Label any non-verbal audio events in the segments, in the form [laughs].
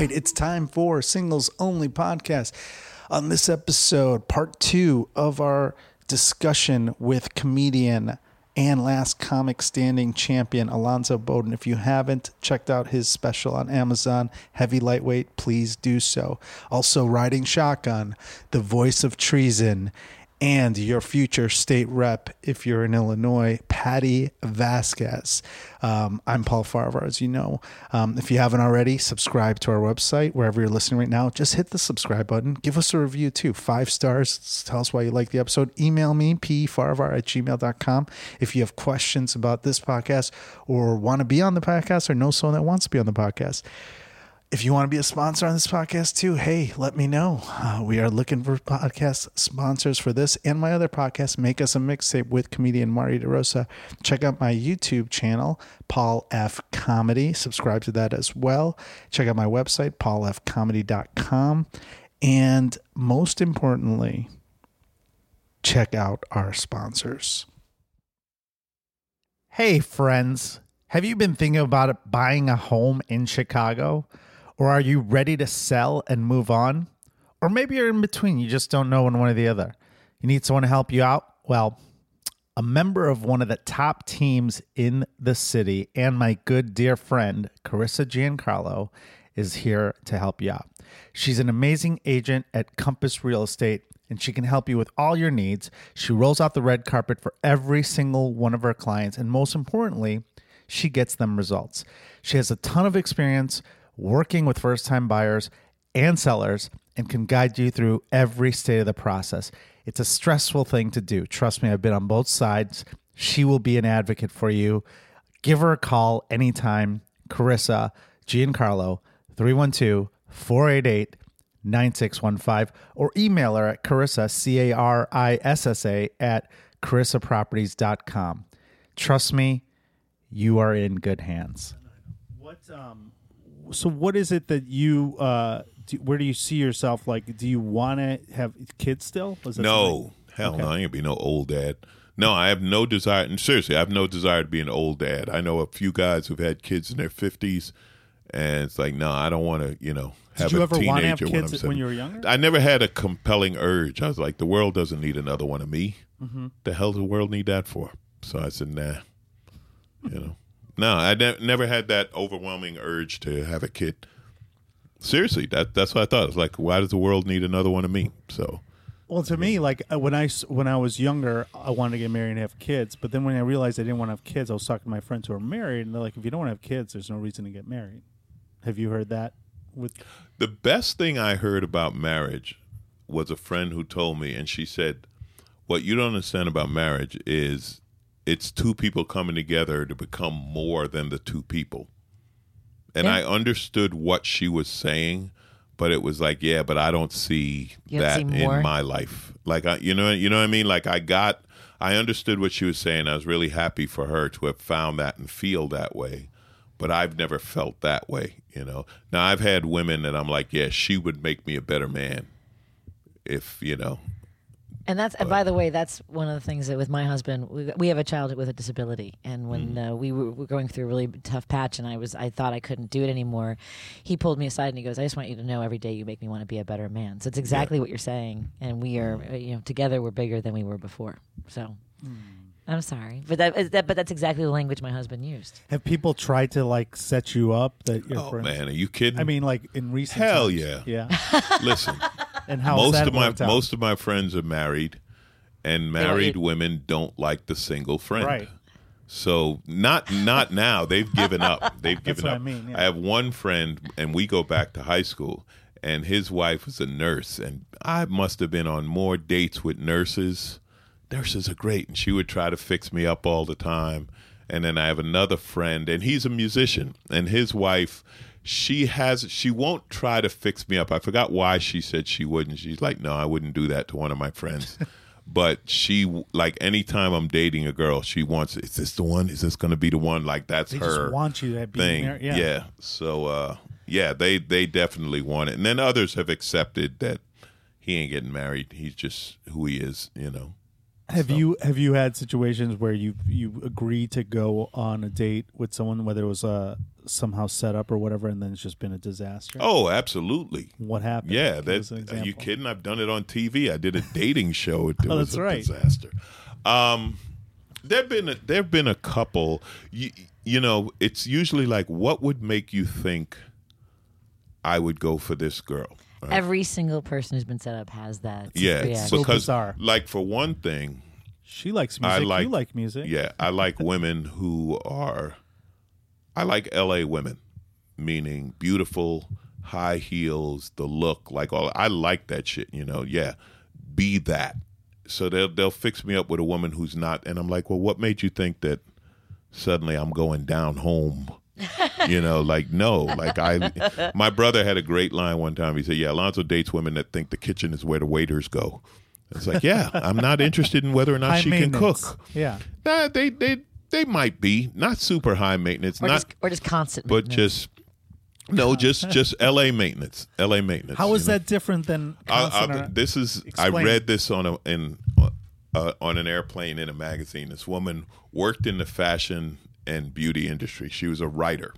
right, it's time for Singles Only Podcast. On this episode, part two of our discussion with comedian and last comic standing champion Alonzo Bodden. If you haven't checked out his special on Amazon, Heavy Lightweight, please do so. Also, Riding Shotgun, The Voice of Treason, and your future state rep, if you're in Illinois, Patti Vasquez. Um, I'm Paul Farahvar, as you know. Um, if you haven't already, subscribe to our website wherever you're listening right now. Just hit the subscribe button. Give us a review too. Five stars. Tell us why you like the episode. Email me, pfarvar at gmail.com. If you have questions about this podcast or want to be on the podcast or know someone that wants to be on the podcast. If you want to be a sponsor on this podcast too, hey, let me know. Uh, we are looking for podcast sponsors for this and my other podcast, Make Us a Mixtape with comedian Marty DeRosa. Check out my YouTube channel, Paul F. Comedy. Subscribe to that as well. Check out my website, paulfcomedy.com. And most importantly, check out our sponsors. Hey, friends. Have you been thinking about buying a home in Chicago? Or are you ready to sell and move on? Or maybe you're in between, you just don't know one or the other. You need someone to help you out? Well, a member of one of the top teams in the city and my good dear friend, Carissa Giancarlo, is here to help you out. She's an amazing agent at Compass Real Estate and she can help you with all your needs. She rolls out the red carpet for every single one of her clients. And most importantly, she gets them results. She has a ton of experience working with first time buyers and sellers and can guide you through every state of the process. It's a stressful thing to do. Trust me, I've been on both sides. She will be an advocate for you. Give her a call anytime. Carissa Giancarlo, 312 488 9615, or email her at Carissa, C A R I S S A, at carissaproperties.com. Trust me, you are in good hands. What um so what is it that you uh do, where do you see yourself like do you want to have kids still? No, something- hell Okay. no, I ain't gonna be no old dad. No, I have no desire. And seriously, I have no desire to be an old dad. I know a few guys who've had kids in their fifties, and it's like, no, I don't want to. You know, have Did you a ever want to have teenager when kids when you were younger? I never had a compelling urge. I was like, the world doesn't need another one of me. Mm-hmm. The hell does the world need that for? So I said, nah. You know, no, I ne- never had that overwhelming urge to have a kid. Seriously, that that's what I thought. It's like, why does the world need another one of me? So Well, to me, like uh, when I s- when I was younger, I wanted to get married and have kids. But then when I realized I didn't want to have kids, I was talking to my friends who are married, and they're like, "If you don't want to have kids, there's no reason to get married." Have you heard that? With The best thing I heard about marriage was a friend who told me, and she said, What you don't understand about marriage is it's two people coming together to become more than the two people. And Yeah. I understood what she was saying, but it was like, yeah, but I don't see You don't that see in my life. Like I you know you know what I mean? Like I got I understood what she was saying. I was really happy for her to have found that and feel that way but I've never felt that way, you know. Now I've had women that I'm like, yeah, she would make me a better man if, you know. And that's and by the way, that's one of the things that with my husband, we, we have a child with a disability, and when Mm-hmm. uh, we were, were going through a really tough patch, and I was I thought I couldn't do it anymore, he pulled me aside and he goes, "I just want you to know every day you make me want to be a better man." So it's exactly what you're saying, and we are uh, you know together we're bigger than we were before. So I'm sorry, but that, is that but that's exactly the language my husband used. have people tried to like set you up that your Oh friends? man, are you kidding? I mean, like in recent Hell times. yeah. yeah. [laughs] [laughs] listen, And how most that of my out? most of my friends are married and married you- women don't like the single friend. Right. So not not now. They've given up. They've [laughs] given what I up. mean, yeah. I have one friend, and we go back to high school, and his wife was a nurse, and I must have been on more dates with nurses. Nurses are great, and she would try to fix me up all the time. And then I have another friend, and he's a musician, and his wife. She has. She won't try to fix me up. I forgot why she said she wouldn't. She's like, no, I wouldn't do that to one of my friends. [laughs] but she like anytime I'm dating a girl, she wants. Is this the one? Is this going to be the one? Like that's They her just want you to be thing. married. Yeah. Yeah. So uh, yeah, they they definitely want it, and then others have accepted that he ain't getting married. He's just who he is. You know. Have So- you have you had situations where you you agreed to go on a date with someone, whether it was uh, somehow set up or whatever, and then it's just been a disaster? Oh, absolutely. what happened? Yeah, Give that. Are you kidding? I've done it on TV. I did a [laughs] dating show. It Oh, was that's a right. disaster. Um, there've been a, there've been a couple. You, you know, it's usually like, what would make you think I would go for this girl? Right? Every single person who's been set up has that. yeah, reaction. So because bizarre. like for one thing, She likes music. I music. like- you like music. Yeah, I like women who are. I like L.A. women, meaning beautiful, high heels, the look, like all. I like that shit. You know, yeah, be that. So they'll they'll fix me up with a woman who's not, and I'm like, well, what made you think that suddenly I'm going down home? [laughs] you know, like no, like I. My brother had a great line one time. He said, "Yeah, Alonzo dates women that think the kitchen is where the waiters go." It's like, yeah, I'm not interested in whether or not High she can cook. Yeah. Nah, they they they might be not super high maintenance, or not just or just constant. but just no, just just L.A. maintenance. L.A. maintenance. How is you know? that different than I, I, or- this is Explain. I read this on a in uh, on an airplane in a magazine. This woman worked in the fashion and beauty industry. She was a writer,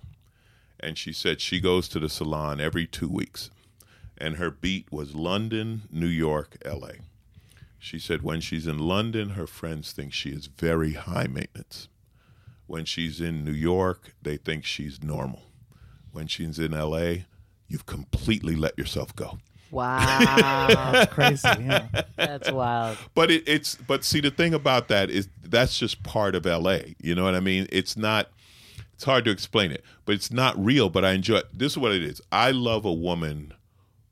and she said she goes to the salon every two weeks, and her beat was London, New York, L.A. She said when she's in London, her friends think she is very high maintenance. When she's in New York, they think she's normal. When she's in LA, you've completely let yourself go. Wow, That's crazy. Yeah. that's wild. But it, it's but see the thing about that is that's just part of LA. You know what I mean? It's not. It's hard to explain it, but it's not real. But I enjoy. It. This is what it is. I love a woman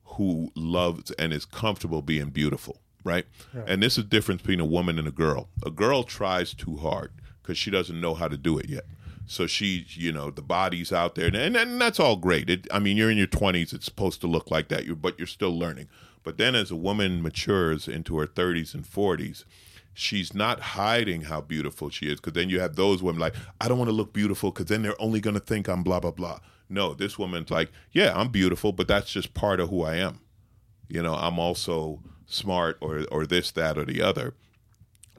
who loves and is comfortable being beautiful, right? And this is the difference between a woman and a girl. A girl tries too hard because she doesn't know how to do it yet. So she, you know, the body's out there, and, and that's all great. It, I mean, you're in your 20s; it's supposed to look like that, you're, but you're still learning. But then, as a woman matures into her 30s and 40s, she's not hiding how beautiful she is. Because then you have those women like, I don't want to look beautiful, because then they're only going to think I'm blah blah blah. No, this woman's like, yeah, I'm beautiful, but that's just part of who I am. You know, I'm also smart or or this, that, or the other.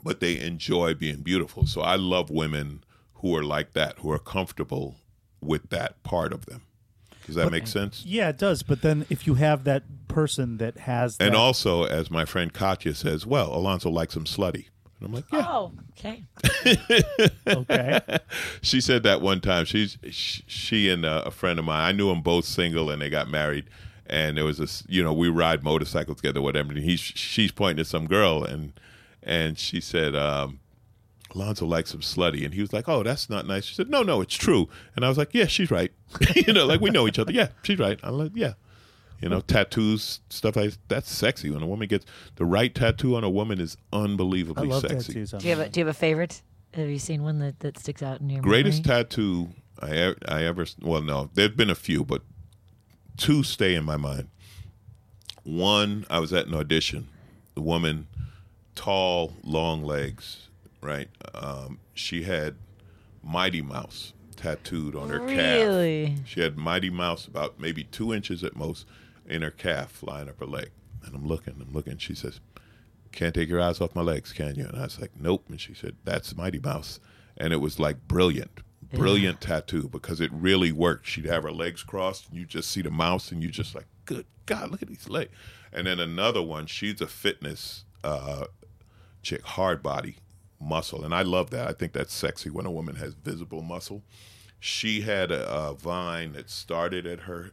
But they enjoy being beautiful. So I love women who are like that, who are comfortable with that part of them. Does that make sense? yeah, it does. But then if you have that person that has that, And also, as my friend Katya says, well, Alonzo likes him slutty. And I'm like, yeah. Oh, okay. [laughs] okay, She said that one time. She's sh- she and uh, a friend of mine. I knew them both single, and they got married. And there was this, you know, we ride motorcycles together, whatever. And he's she's pointing at some girl, and and she said, um, Alonzo likes him slutty, and he was like, "Oh, that's not nice." She said, "No, no, it's true." And I was like, "Yeah, she's right." [laughs] you know, like we know each other. Yeah, she's right. I'm like, "Yeah." You know, tattoos, stuff like that's sexy. When a woman gets the right tattoo on a woman is I unbelievably love sexy. tattoos. On Do you have a. Do you have a favorite? Have you seen one that, that sticks out in your Greatest memory? tattoo I ever well no there've been a few but two stay in my mind. One I was at an audition. The woman, tall, long legs, right? Um, she had Mighty Mouse tattooed on her calf. Really? She had Mighty Mouse about maybe two inches at most in her calf, lying up her leg. And I'm looking, I'm looking. She says, "Can't take your eyes off my legs, can you?" And I was like, "Nope." And she said, "That's Mighty Mouse," and it was like brilliant, brilliant tattoo because it really worked. She'd have her legs crossed, and you just see the mouse, and you just like, "Good God, look at these legs." And then another one, she's a fitness uh, chick, hard body, muscle, and I love that. I think that's sexy when a woman has visible muscle. She had a, a vine that started at her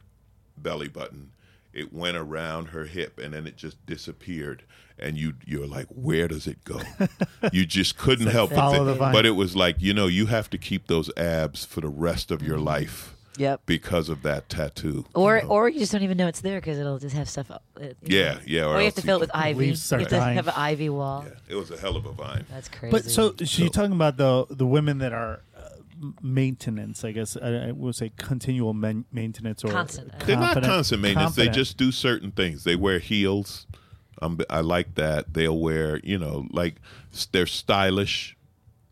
belly button. It went around her hip and then it just disappeared. And you you're like, where does it go? [laughs] you just couldn't help but think- the vine. But it was like, you know, you have to keep those abs for the rest of your mm-hmm. life Yep. because of that tattoo. Or you know? or you just don't even know it's there because it'll just have stuff. Up, it- Yeah, know. yeah, or Or, you have to fill it with ivy. Leaves You start have to have an ivy wall. yeah, it was a hell of a vine. That's crazy. But so, so So- you're talking about the the women that are uh, maintenance, I guess I, I would say continual men, maintenance or Constant. uh, They're not constant maintenance. They just do certain things. They wear heels. Um, I like that. They'll wear, you know, like they're stylish.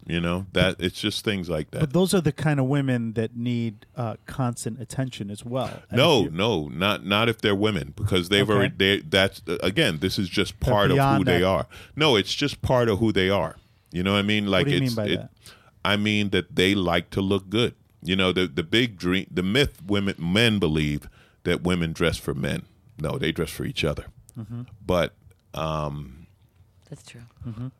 You know that it's just things like that. But those are the kind of women that need uh, constant attention as well. No, no, not not if they're women because they've Okay. already. They, that's again, this is just part of who beyond they are. No, it's just part of who they are. You know what I mean? Like do you it's. mean by it- that? I mean that they like to look good. You know the the big dream, the myth women men believe that women dress for men. No, they dress for each other. Mm-hmm. But um, That's true.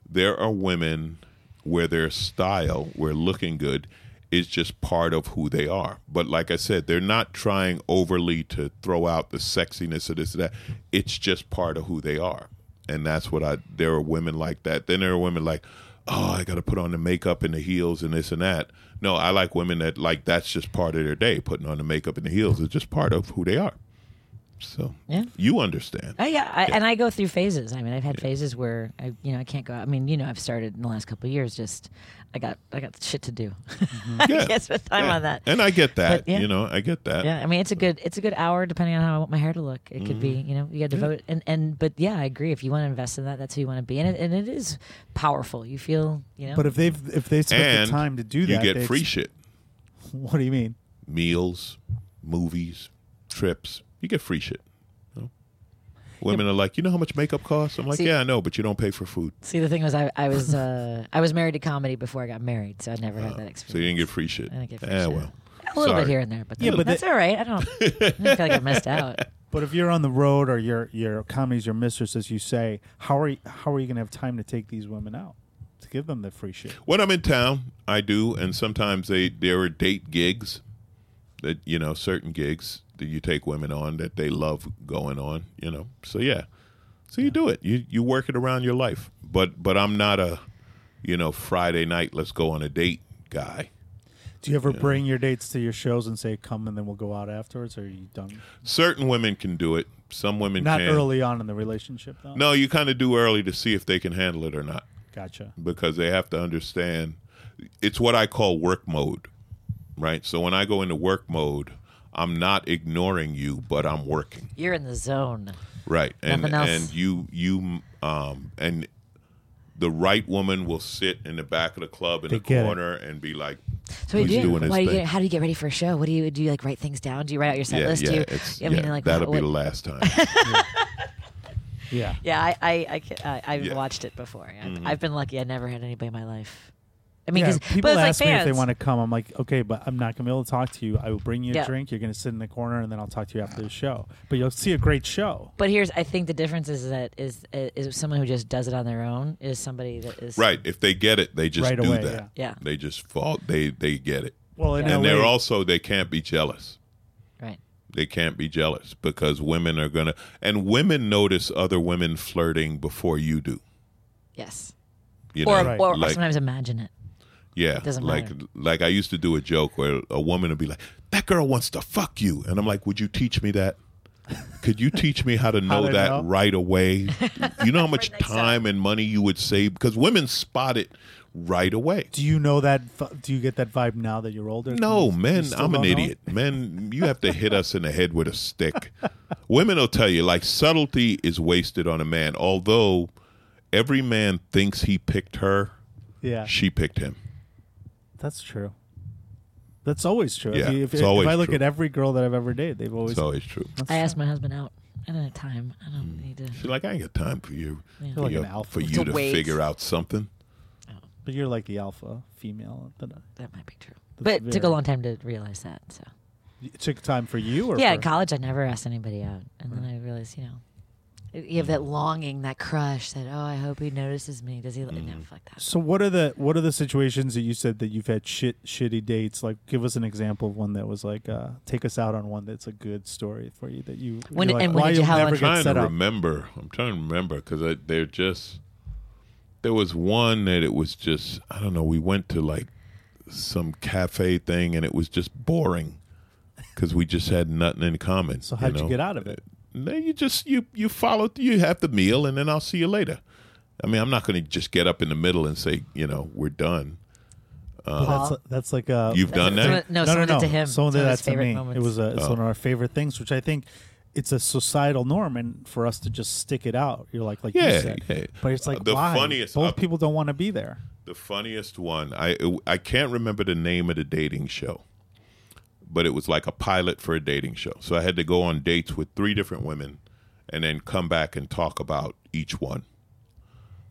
there are women where their style, where looking good, is just part of who they are. But like I said, they're not trying overly to throw out the sexiness of this or that. It's just part of who they are. And that's what I there are women like that. Then there are women like, oh, I gotta put on the makeup and the heels and this and that. No, I like women that like that's just part of their day. Putting on the makeup and the heels is just part of who they are. So Yeah. you understand. Oh yeah, I, and I go through phases. I mean, I've had phases where I, you know, I can't go. out. I mean, you know, I've started in the last couple of years. Just, I got, I got shit to do. Mm-hmm. [laughs] I Yeah. can't spend time Yeah. on that. And I get that. But, yeah. You know, I get that. Yeah, I mean, it's a good, it's a good hour depending on how I want my hair to look. It could be, mm-hmm. you know, you got to devote and and. But yeah, I agree. If you want to invest in that, that's who you want to be, and it, and it is powerful. You feel, you know. But if they've if they spent and the time to do you that, you get free ex- shit. [laughs] What do you mean? meals, movies, trips. You get free shit. you know? Women are like, you know how much makeup costs? I'm like, See- yeah, I know, but you don't pay for food, See, the thing was, I, I was, [laughs] uh, I was married to comedy before I got married, so I never had that experience. Uh, so you didn't get free shit. I didn't get free ah, shit. well, a little sorry. bit here and there, but Yeah, but that's the- all right. I don't, [laughs] I don't feel like I missed out. But if you're on the road or your your comedy's your mistress, as you say, how are you, how are you going to have time to take these women out to give them the free shit? When I'm in town, I do, and sometimes they there are date gigs that you know certain gigs that you take women on that they love going on. You know, so yeah, so you do it. You you work it around your life. But but I'm not a you know Friday night let's go on a date guy. Do you ever bring your dates to your shows and say, "Come," and then we'll go out afterwards? Or are you done? Certain women can do it. Some women Not can. early on in the relationship, though. No, you kind of do early to see if they can handle it or not Gotcha. because they have to understand. It's what I call work mode, right? So when I go into work mode, I'm not ignoring you, but I'm working, You're in the zone. right? And Nothing else. and you you um and the right woman will sit in the back of the club in They the get it. corner and be like, So what do Who's you do? doing his Why do you thing? get, how do you get ready for a show? What do you do? You like write things down? Do you write out your set yeah, list? yeah, do you, it's, I mean, yeah, like that'll what, be the last time. [laughs] Yeah. Yeah, I I I, ca- I I've Yeah. Mm-hmm. watched it before. I've, I've been lucky. I never had anybody in my life. I mean, yeah, 'cause- people but it's ask like me if they want to come. I'm like, okay, but I'm not gonna be able to talk to you. I will bring you a Yeah. drink. You're gonna sit in the corner, and then I'll talk to you after the show. But you'll see a great show. But here's, I think the difference is that is is someone who just does it on their own is somebody that is right? If they get it, they just Right do away, that. yeah. They just fall. They they get it, Well, in and LA, they're also they can't be jealous. right. they can't be jealous because women are gonna and women notice other women flirting before you do. Yes. You Or, know, Right. or, or like sometimes imagine it. Yeah, doesn't like matter. like I used to do a joke where a woman would be like, "That girl wants to fuck you," and I'm like, "Would you teach me that? Could you teach me how to [laughs] know to that know? right away? [laughs] You know how much next time and money you would save because women spot it right away." do you know that? Do you get that vibe now that you're older? No, You men, still I'm an don't know? idiot. Men, you have to hit us in the head with a stick. Women will tell you, like, subtlety is wasted on a man. Although every man thinks he picked her, Yeah, she picked him. That's true. That's always true. Yeah, if, you- if, it's if I look true. at every girl that I've ever dated, they've always. It's always true. I asked my husband out. I don't have time. I don't mm. need to. She's like, I ain't got time for you, Yeah. for, like you, an alpha. for you To to figure out something. Oh. But you're like the alpha female. That That might be true. That's But it took a long time to realize that. So it took time for you, or yeah, for- in college I never asked anybody out, and then I realized, you know, you have that longing, that crush, that oh, I hope he notices me. Does he? No, fuck that. So what are the what are the situations that you said that you've had shit shitty dates? Like, give us an example of one that was like, uh, take us out on one that's a good story for you that you. When- you're like, and when did you you'll never? I'm trying get set to up. remember. I'm trying to remember because they're just. There was one that it was just I don't know. We went to like some cafe thing and it was just boring because we just had nothing in common. So how'd you know? get out of it? Then you just you you follow you have the meal and then I'll see you later. I mean, I'm not going to just get up in the middle and say you know we're done. But that's that's like a You've done Someone- that. no, no, someone no, did to him. Someone It's did one of that his to favorite me. moments. It was a, it's Oh. one of our favorite things, which I think it's a societal norm, and for us to just stick it out, you're like, like you Yeah, said. yeah. But it's like Uh, the why? funniest- Both uh, people don't want to be there. The funniest one, I I can't remember the name of the dating show, but it was like a pilot for a dating show. So I had to go on dates with three different women, and then come back and talk about each one.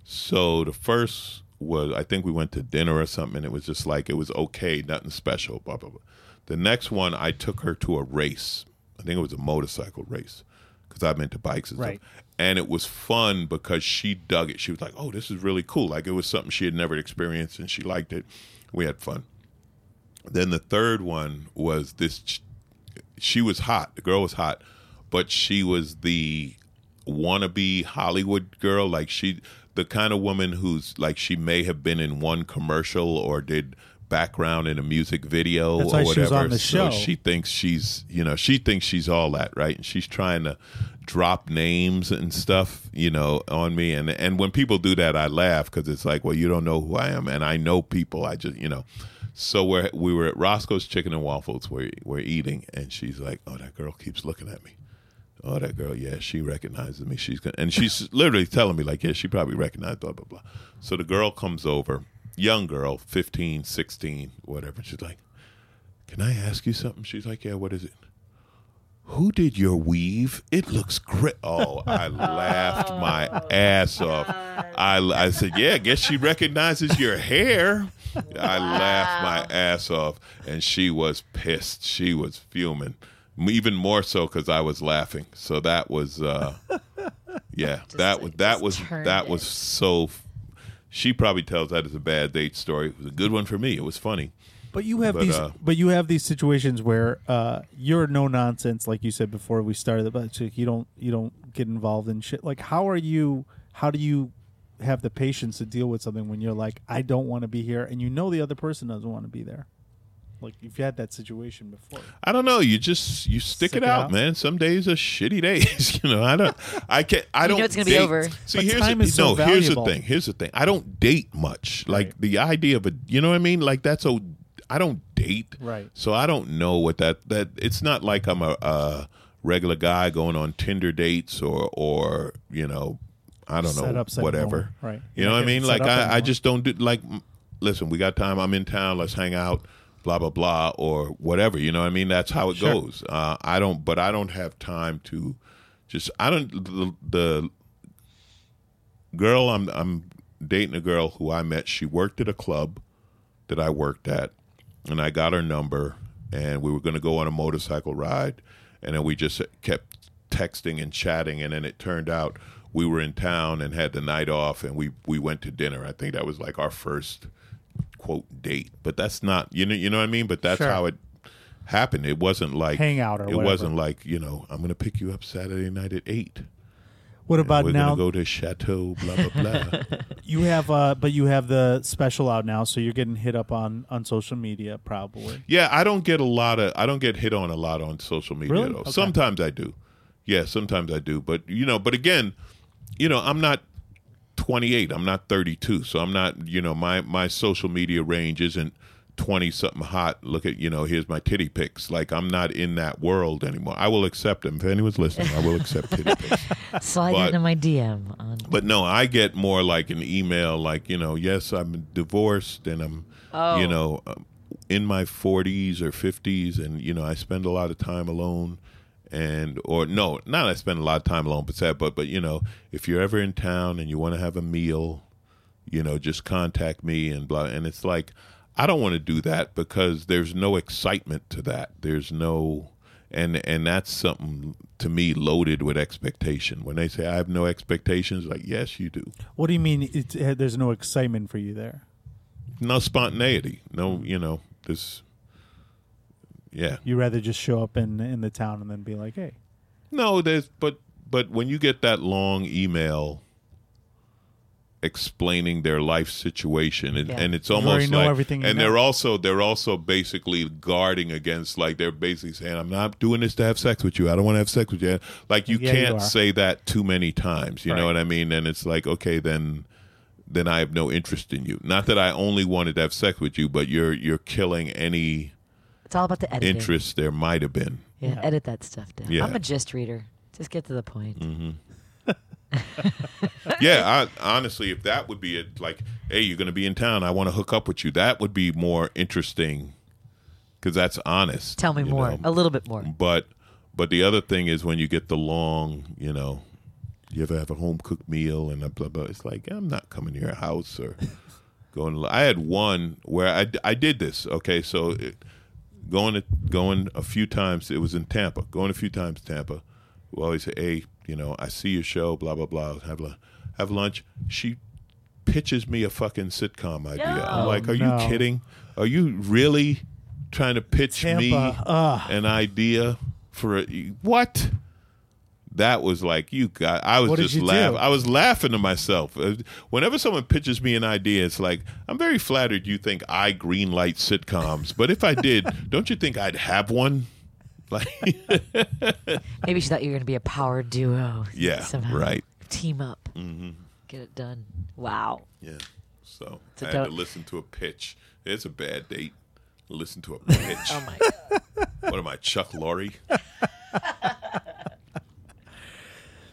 So the first was I think we went to dinner or something, and it was just like it was okay, nothing special, blah blah blah. The next one, I took her to a race. I think it was a motorcycle race because I'm into bikes and Right. stuff. And it was fun because she dug it. She was like, "Oh, this is really cool!" Like it was something she had never experienced, and she liked it. We had fun. Then the third one was this. ch- She was hot. The girl was hot, but she was the wannabe Hollywood girl. Like she, the kind of woman who's like she may have been in one commercial or did background in a music video That's or she whatever. the So she thinks she's, you know, she thinks she's all that, right? And she's trying to drop names and stuff, you know, on me. And and when people do that, I laugh because it's like, well, you don't know who I am, and I know people. I just, you know. So we're we were at Roscoe's Chicken and Waffles. We're we're eating, and she's like, "Oh, that girl keeps looking at me." Oh, that girl, yeah, she recognizes me. She's gonna, and she's [laughs] literally telling me like, yeah, she probably recognized blah blah blah. So the girl comes over, young girl, 15, 16, whatever. She's like, "Can I ask you something?" She's like, "Yeah, what is it?" Who did your weave? It looks great. Oh, I [laughs] laughed my ass off. I, I said, Yeah, I guess she recognizes your hair. I laughed my ass off, and she was pissed. She was fuming, even more so because I was laughing. So that was, uh, [laughs] yeah, that was that just was that was so. She probably tells that as a bad date story. It was a good one for me. It was funny. But you have But, these, uh, but you have these situations where uh, you're no nonsense, like you said before we started. But you don't, you don't get involved in shit. Like, how are you? How do you have the patience to deal with something when you're like, I don't want to be here, and you know the other person doesn't want to be there? Like, if you've had that situation before. I don't know. You just you stick, Stick it it out, out. man. Some days are shitty days. [laughs] you know, I don't. I can't. I You don't. know it's gonna be over. See, But here's time the, is so no. Here's the thing. Here's the thing. I don't date much. Like Right. the idea of a. You know what I mean? Like that's a. I don't date. Right. So I don't know what that that. It's not like I'm a, a regular guy going on Tinder dates or or you know. I don't Set know up, whatever. right. You know You're what I mean? Like I, I just don't do like. Listen, we got time. I'm in town. Let's hang out. Blah blah blah or whatever. You know what I mean? That's how it Sure. goes. Uh, I don't, but I don't have time to just. I don't. The, the girl I'm I'm dating a girl who I met. She worked at a club that I worked at, and I got her number, and we were going to go on a motorcycle ride, and then we just kept texting and chatting, and then it turned out we were in town and had the night off, and we we went to dinner. I think that was like our first quote date, but that's not you know you know what I mean. But that's Sure. how it happened. It wasn't like Hangout or it whatever. wasn't like you know I'm going to pick you up Saturday night at eight. What about We're now? going to go to Chateau blah blah blah. [laughs] You have, uh, but you have the special out now, so you're getting hit up on on social media, probably. Yeah, I don't get a lot of I don't get hit on a lot on social media Really? though. Okay. Sometimes I do. Yeah, sometimes I do. But you know, but again, you know, I'm not 28. I'm not 32. So I'm not, you know, my my social media range isn't 20 something hot. Look at, you know, here's my titty pics. Like I'm not in that world anymore. I will accept them. If anyone's listening, I will accept titty pics. [laughs] Slide But- into my DM on But no, I get more like an email, like you know, yes, I'm divorced and I'm, you know, um, in my 40s or 50s, and you know, I spend a lot of time alone, and or no, not I spend a lot of time alone, but sad, but but you know, if you're ever in town and you want to have a meal, you know, just contact me and blah. And it's like, I don't want to do that because there's no excitement to that. There's no, and and that's something to me loaded with expectation. When they say I have no expectations, like yes, you do. What do you mean? It's, uh, there's no excitement for you there. No spontaneity. No, you know this. Yeah. You rather just show up in in the town and then be like, "Hey, No, there's but but when you get that long email explaining their life situation and, Yeah. and it's You almost know like everything and know. they're also they're also basically guarding against like they're basically saying I'm not doing this to have sex with you. I don't want to have sex with you. Like you Yeah, can't are. say that too many times. You know what I mean? And it's like okay then then I have no interest in you. Not that I only wanted to have sex with you, but you're you're killing any It's all about the editing. interest there might have been. Yeah, Yeah. edit that stuff down. Yeah. I'm a gist reader. Just get to the point. Mm-hmm. [laughs] yeah, I, honestly, if that would be it, like, hey, you're going to be in town, I want to hook up with you. That would be more interesting because that's honest. Tell me more. know? A little bit more. But but the other thing is when you get the long, you know, you ever have a home cooked meal and blah blah. It's like I'm not coming to your house or [laughs] going. To, I had one where I, I did this. Okay, so it, going to going a few times. It was in Tampa. Going a few times to Tampa. We always say, hey, you know, I see your show. Blah blah blah. Have lu- have lunch. She pitches me a fucking sitcom idea. I'm like, are No. you kidding? Are you really trying to pitch me Tampa, ugh. an idea for a, what? That was like you got. I was What just laughing. I was laughing to myself. Uh, Whenever someone pitches me an idea, it's like I'm very flattered. You think I green light sitcoms, but if I did, [laughs] don't you think I'd have one? Like, [laughs] Maybe she thought you were going to be a power duo. Yeah, somehow. right. Team up. Mm-hmm. Get it done. Wow. yeah. So So I had to listen to a pitch. It's a bad date. Listen to a [laughs] pitch. Oh my god. what am I, Chuck Lorre?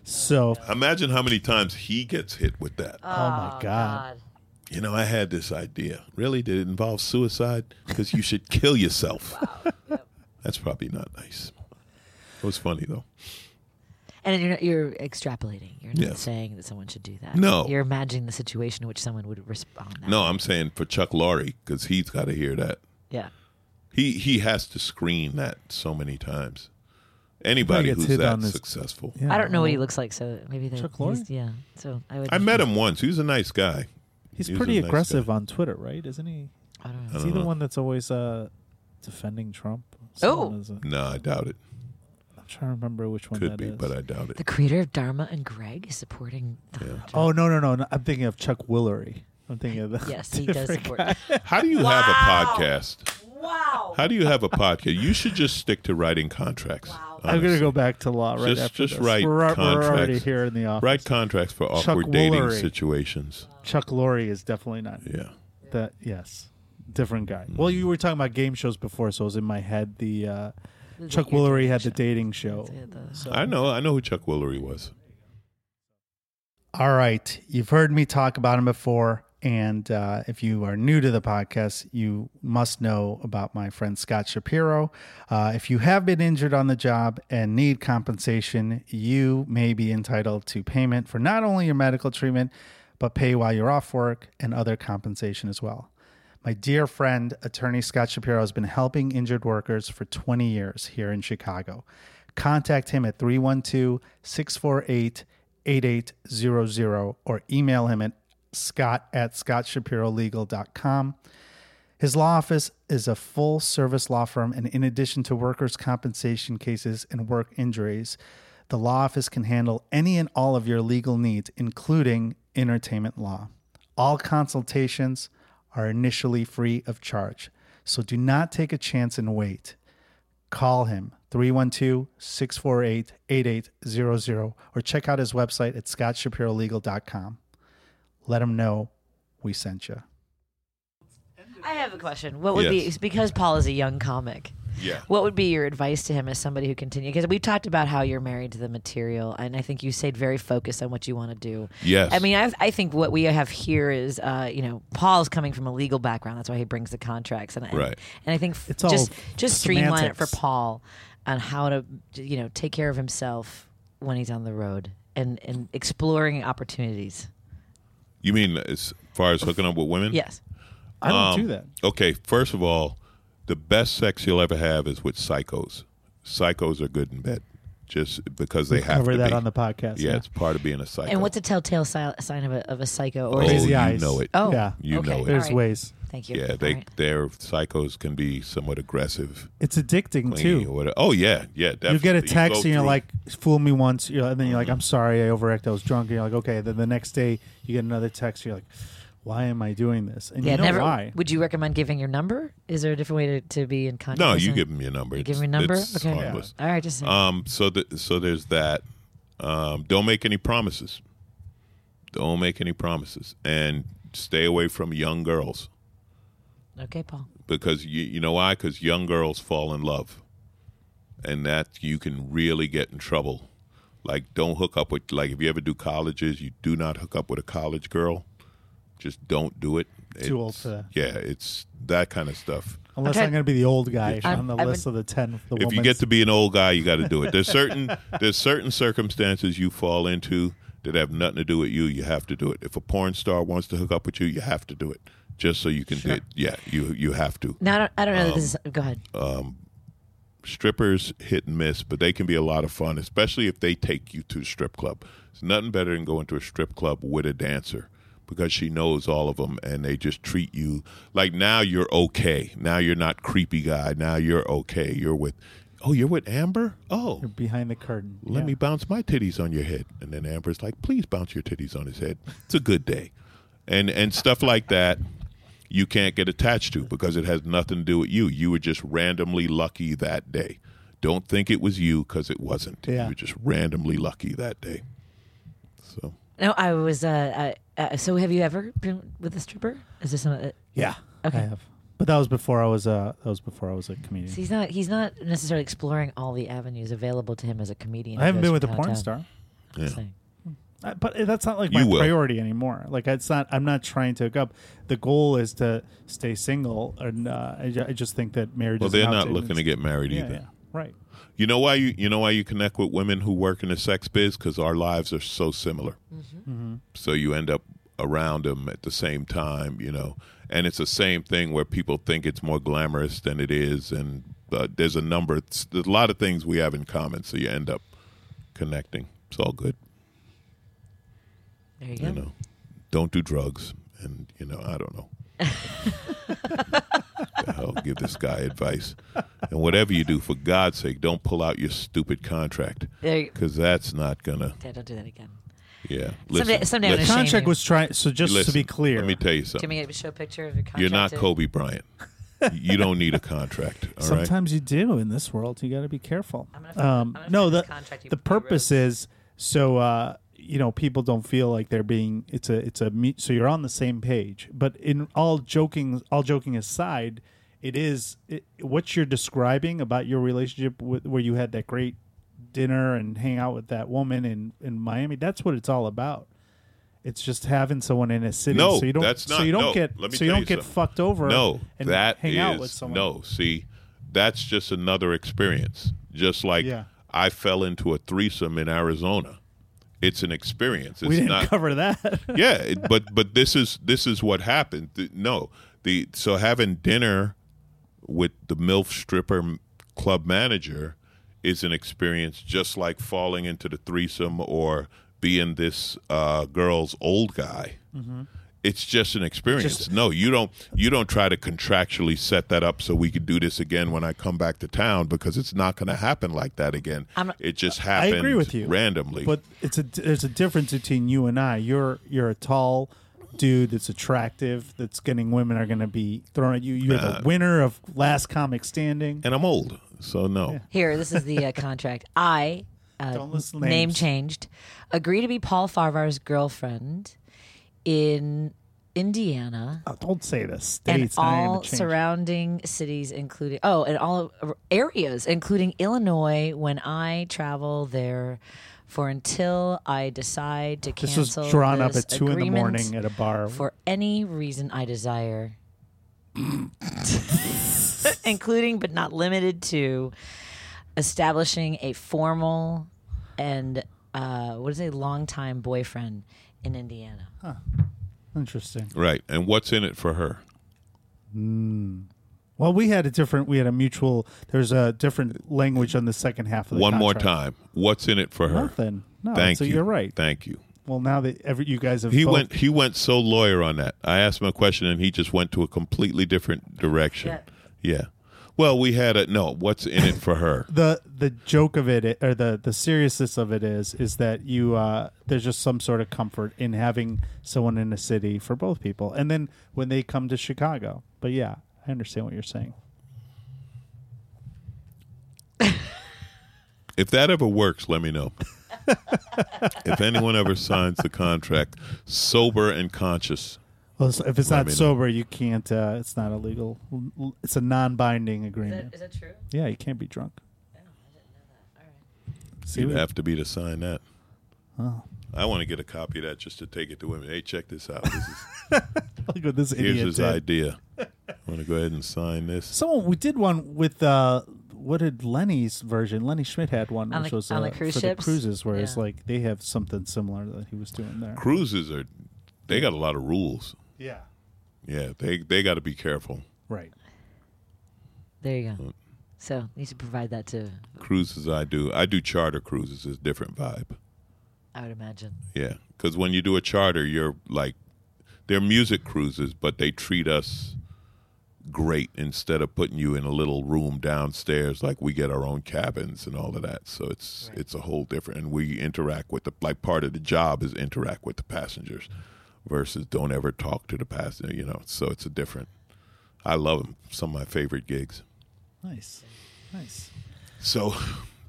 So, Imagine how many times he gets hit with that. oh my oh, god. You know, I had this idea. Really? Did it involve suicide? Because you should kill yourself. That's probably not nice. It was funny though. And you're not, you're extrapolating. You're not Yeah. saying that someone should do that. No. You're imagining the situation in which someone would respond. that No, way. I'm saying for Chuck Lorre because he's got to hear that. Yeah. He he has to screen that so many times. Anybody gets who's hit that on this- successful. Yeah. I don't know what he looks like, so maybe they. Chuck he's- Lorre? Yeah. So I would. I met him once. He was a nice guy. He's He was pretty a nice aggressive on Twitter, right? Isn't he? I don't know. Is he the one that's always uh, defending Trump? Oh. Is a- No, I doubt it. I'm trying to remember which one Could that be, is. but I doubt it. The creator of Dharma and Greg is supporting. Donald Trump. Oh no no no! no, I'm thinking of Chuck Woolery. I'm thinking of the Yes, he [laughs] does different support. guy. How do you have a podcast? Wow. How do you have a podcast? You should just stick to writing contracts. I'm gonna honestly. go back to law right Just- after just this. write we're, we're already contracts. here in the office. Write contracts for Chuck awkward dating Woolery. situations. Chuck Lorre is definitely not Yeah. that. Yes, different guy. Well, you were talking about game shows before, so it was in my head. The uh, Chuck Your Woolery dating had the dating show. The- So- I know. I know who Chuck Woolery was. All right. You've heard me talk about him before. And uh, if you are new to the podcast, you must know about my friend Scott Shapiro. Uh, if you have been injured on the job and need compensation, you may be entitled to payment for not only your medical treatment, but pay while you're off work and other compensation as well. My dear friend, attorney Scott Shapiro, has been helping injured workers for 20 years here in Chicago. Contact him at 312 648 8800 or email him at scott at scottshapirolegal.com. His law office is a full service law firm, and in addition to workers' compensation cases and work injuries, the law office can handle any and all of your legal needs, including entertainment law. All consultations are initially free of charge, so do not take a chance and wait. Call him 312 648 8800 or check out his website at scottshapirolegal.com. Let him know we sent you. I have a question. What would Yes. be because Paul is a young comic? Yeah. What would be your advice to him as somebody who continues? Because we've talked about how you're married to the material, and I think you stayed very focused on what you want to do. Yes. I mean, I, I think what we have here is, uh, you know, Paul's coming from a legal background. That's why he brings the contracts, and and, Right. and I think f- It's all just just streamline it for. Paul on how to, you know, take care of himself when he's on the road and and exploring opportunities. You mean as far as hooking up with women? Yes. I don't Um, do that. Okay, first of all, the best sex you'll ever have is with psychos. Psychos are good in bed, just because they We have cover to that be. on the podcast. yeah, it's part of being a psycho. And what's a telltale si- sign of a of a psycho? Or oh, Crazy you eyes. know it. Oh, Yeah. You okay. know it. There's right. ways. Thank you. Yeah, they All right. their psychos can be somewhat aggressive. It's addicting clingy, too. or. Oh yeah, yeah. Definitely. You get a go text and you're through- like, "Fool me once," you know, and then you're like, "I'm sorry, I overacted. I was drunk." And you're like, "Okay." Then the next day you get another text. You're like, "Why am I doing this?" And Yeah, you know never. why. Would you recommend giving your number? Is there a different way to, to be in contact? no, with you give them your number. You give It's- me a number. it's Okay. harmless. All right. Just. Um, so the, so there's that. Um, don't make any promises. Don't make any promises, and stay away from young girls okay, Paul. because you you know why? Because young girls fall in love, and that you can really get in trouble Like, don't hook up with like if you ever do colleges, you do not hook up with a college girl. Just don't do it. Too old It's- for that. Yeah, it's that kind of stuff. Unless trying- I'm going to be the old guy I'm- on the I've list been- of the ten. The if you get to be an old guy, you got to do it. There's [laughs] certain there's certain circumstances you fall into that have nothing to do with you. You have to do it. If a porn star wants to hook up with you, you have to do it. Just so you can do it. Yeah, you you have to. Now I don't, I don't know. that this Um, is, go ahead. strippers hit and miss, but they can be a lot of fun, especially if they take you to a strip club. It's nothing better than going to a strip club with a dancer because she knows all of them and they just treat you like now you're okay. Now you're not creepy guy. Now you're okay. You're with, oh, you're with Amber? Oh, You're behind the curtain. let Yeah. me bounce my titties on your head. And then Amber's like, please bounce your titties on his head. It's a good day. And and stuff like that you can't get attached to because it has nothing to do with you. You were just randomly lucky that day. Don't think it was you because it wasn't. Yeah. You were just randomly lucky that day. So No, I was. Uh, uh, uh, so have you ever been with a stripper? Is this something? That, Yeah. Okay. I have. But that was before I was a that was before I was a comedian. so he's not. He's not necessarily exploring all the avenues available to him as a comedian. I He haven't goes been with a from porn town star. town. yeah. Saying. Uh, But that's not like You my will. priority anymore. Like it's not. I'm not trying to hook up. The goal is to stay single, and uh, I, ju- I just think that marriage. Well, is they're an not outdated- looking to get married Yeah, either. Yeah, right. You know why you you know why you connect with women who work in the sex biz because our lives are so similar. So you end up around them at the same time, you know, and it's the same thing where people think it's more glamorous than it is, and uh, there's a number, there's a lot of things we have in common. So you end up connecting. It's all good, There you go. you know. Don't do drugs, and you know I don't know. [laughs] [laughs] the hell, give this guy advice, and whatever you do, for God's sake, don't pull out your stupid contract because that's not gonna. yeah, don't do that again. Yeah, listen, someday I'm listen, gonna Contract was trying. So just to be clear, let me tell you Do you something. want me to show a picture of your contract? You're not? Kobe Bryant. you don't need a contract. All right. sometimes you do in this world. You got to be careful. I'm gonna find- Um, I'm no, find the contract the purpose is so uh, you know people don't feel like they're being. It's a it's a so you're on the same page. But in all joking all joking aside, it is it, what you're describing about your relationship with where you had that great dinner and hang out with that woman in in Miami. That's what it's all about. It's just having someone in a city, No, so you don't, that's so you don't no, get, let me so you don't you get something. fucked over. No, and that hang out with someone. no. See, that's just another experience. Just like Yeah. I fell into a threesome in Arizona. It's an experience. It's we didn't not. [laughs] cover that. yeah, but but this is this is what happened. No, the so having dinner with the MILF stripper club manager is an experience just like falling into the threesome or being this uh, girl's old guy. It's just an experience. Just- no, you don't. You don't try to contractually set that up so we could do this again when I come back to town because it's not going to happen like that again. I'm- it just happens. I agree with you randomly. But it's a there's a difference between you and I. You're you're a tall dude that's attractive that's getting women are going to be thrown at you. You're the winner of Last Comic Standing. and I'm old, so no. Here, this is the uh, contract. I, uh, Don't list name names. changed, agree to be Paul Farahvar's girlfriend in Indiana Oh, don't say the and states. now you're gonna all change. surrounding cities, including oh, and all areas, including Illinois. When I travel there. For until I decide to This was cancel drawn up this at two in the agreement morning at a bar. for any reason I desire, [laughs] including but not limited to establishing a formal and uh, what is a longtime boyfriend in Indiana. Huh. Interesting. Right. And what's in it for her? Well, we had a different. We had a mutual. There's a different language on the second half of the One more contract. time. What's in it for her? Nothing. No. Thank so you. you're right. Thank you. Well, now that every you guys have He both- went he went so lawyer on that. I asked him a question and he just went to a completely different direction. Yeah. Well, we had a no, what's in it for her? [laughs] the the joke of it or the the seriousness of it is is that you uh there's just some sort of comfort in having someone in a city for both people and then when they come to chicago but yeah i understand what you're saying If that ever works, let me know. if anyone ever signs the contract sober and conscious, well if it's Let not me know. sober you can't uh it's not illegal it's a non-binding agreement Is that true? yeah you can't be drunk See You'd what- have to be to sign that. Oh. I want to get a copy of that just to take it to women. Hey, check this out. This is, [laughs] Look what this here's idiot his did. idea. I want to go ahead and sign this. Someone we did one with uh what did Lenny's version? Lenny Schmidt had one, On which the- was on uh, the cruise for ships? the cruises, where it's Yeah. like they have something similar that he was doing there. Cruises are, they got a lot of rules. Yeah, Yeah, they they got to be careful. right. There you go. So you should provide that to. Cruises I do. I do charter cruises. It's a different vibe. I would imagine. Yeah, because when you do a charter, you're like, they're music cruises, but they treat us great instead of putting you in a little room downstairs. Like we get our own cabins and all of that, so it's Right. it's a whole different. And we interact with the like part of the job is interact with the passengers, versus don't ever talk to the passenger. You know, so it's a different. I love them. Some of my favorite gigs. Nice, nice. So,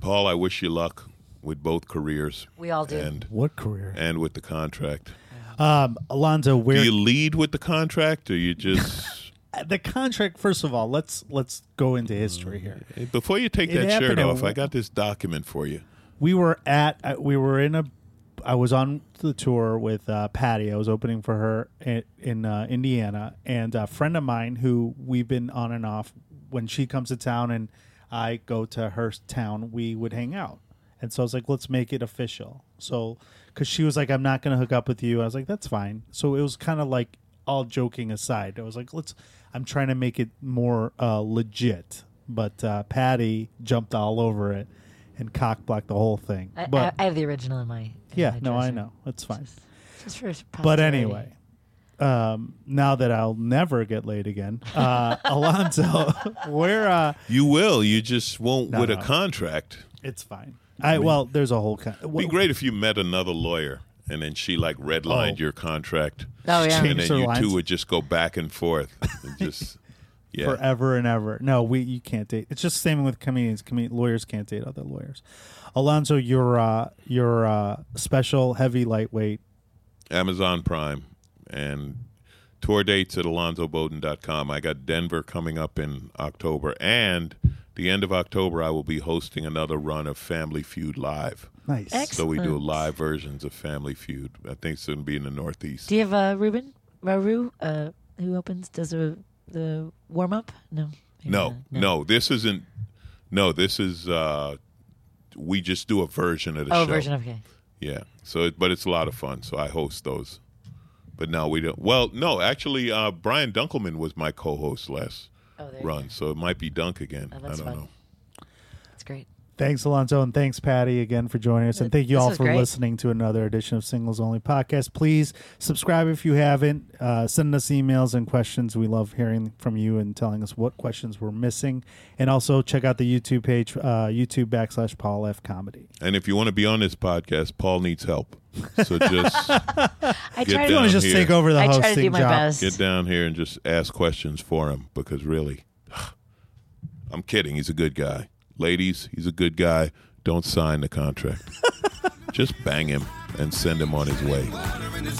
Paul, I wish you luck with both careers We all do. and What career? and with the contract. Um, Alonzo, where Do you lead with the contract, or you just [laughs] the contract? First of all, let's let's go into history here. before you take It that shirt happened at- off? I got this document for you. we were at uh, we were in a I was on the tour with uh, Patti. I was opening for her in, in uh, Indiana, and a friend of mine who we've been on and off. When she comes to town and I go to her town, we would hang out. And so I was like, let's make it official. So, because she was like, I'm not going to hook up with you. I was like, that's fine. So it was kind of like all joking aside. I was like, let's. I'm trying to make it more uh, legit. But uh, Patti jumped all over it and cock blocked the whole thing. I, but I, I have the original in my. in yeah, my no, I know it's fine. Just, just for But anyway, um, now that I'll never get laid again, uh, [laughs] Alonzo, where uh, You will. You just won't No, with a contract. it's fine. I well, there's a whole kind. It'd be great if you met another lawyer and then she like redlined Oh. your contract, Oh yeah. And then you lines. two would just go back and forth. And [laughs] just yeah. forever and ever. No, we you can't date. It's just the same with comedians. Comedian lawyers can't date other lawyers. Alonzo, your uh, your uh, special heavy lightweight. Amazon Prime and tour dates at alonzobodden.com. I got Denver coming up in October and the end of October I will be hosting another run of Family Feud live. Nice. Excellent. So we do live versions of Family Feud. I think it's going to be in the Northeast. Do you have uh, Ruben Raru uh, who opens does a, the warm up? No. Maybe No, no, this isn't. No, this is. uh We just do a version of the show. Oh, show. version of okay. Yeah. So, it, but it's a lot of fun. So I host those. But no, we don't. Well, no, actually, uh Brian Dunkleman was my co-host last Oh, there you run, go. so it might be Dunk again. Oh, I that's don't fun. know. That's great. Thanks, Alonzo, and thanks, Patti, again for joining us. And thank you This all for great. listening to another edition of Singles Only Podcast. Please subscribe if you haven't. Uh, send us emails and questions. We love hearing from you and telling us what questions we're missing. And also check out the YouTube page, uh, YouTube backslash Paul F Comedy. And if you want to be on this podcast, Paul needs help. So just [laughs] I Get try You to down want to just here. take over the I hosting try to do my job? best. get down here and just ask questions for him because really, [sighs] I'm kidding. He's a good guy. Ladies, he's a good guy. Don't sign the contract. [laughs] just bang him and send him on his way. Water in this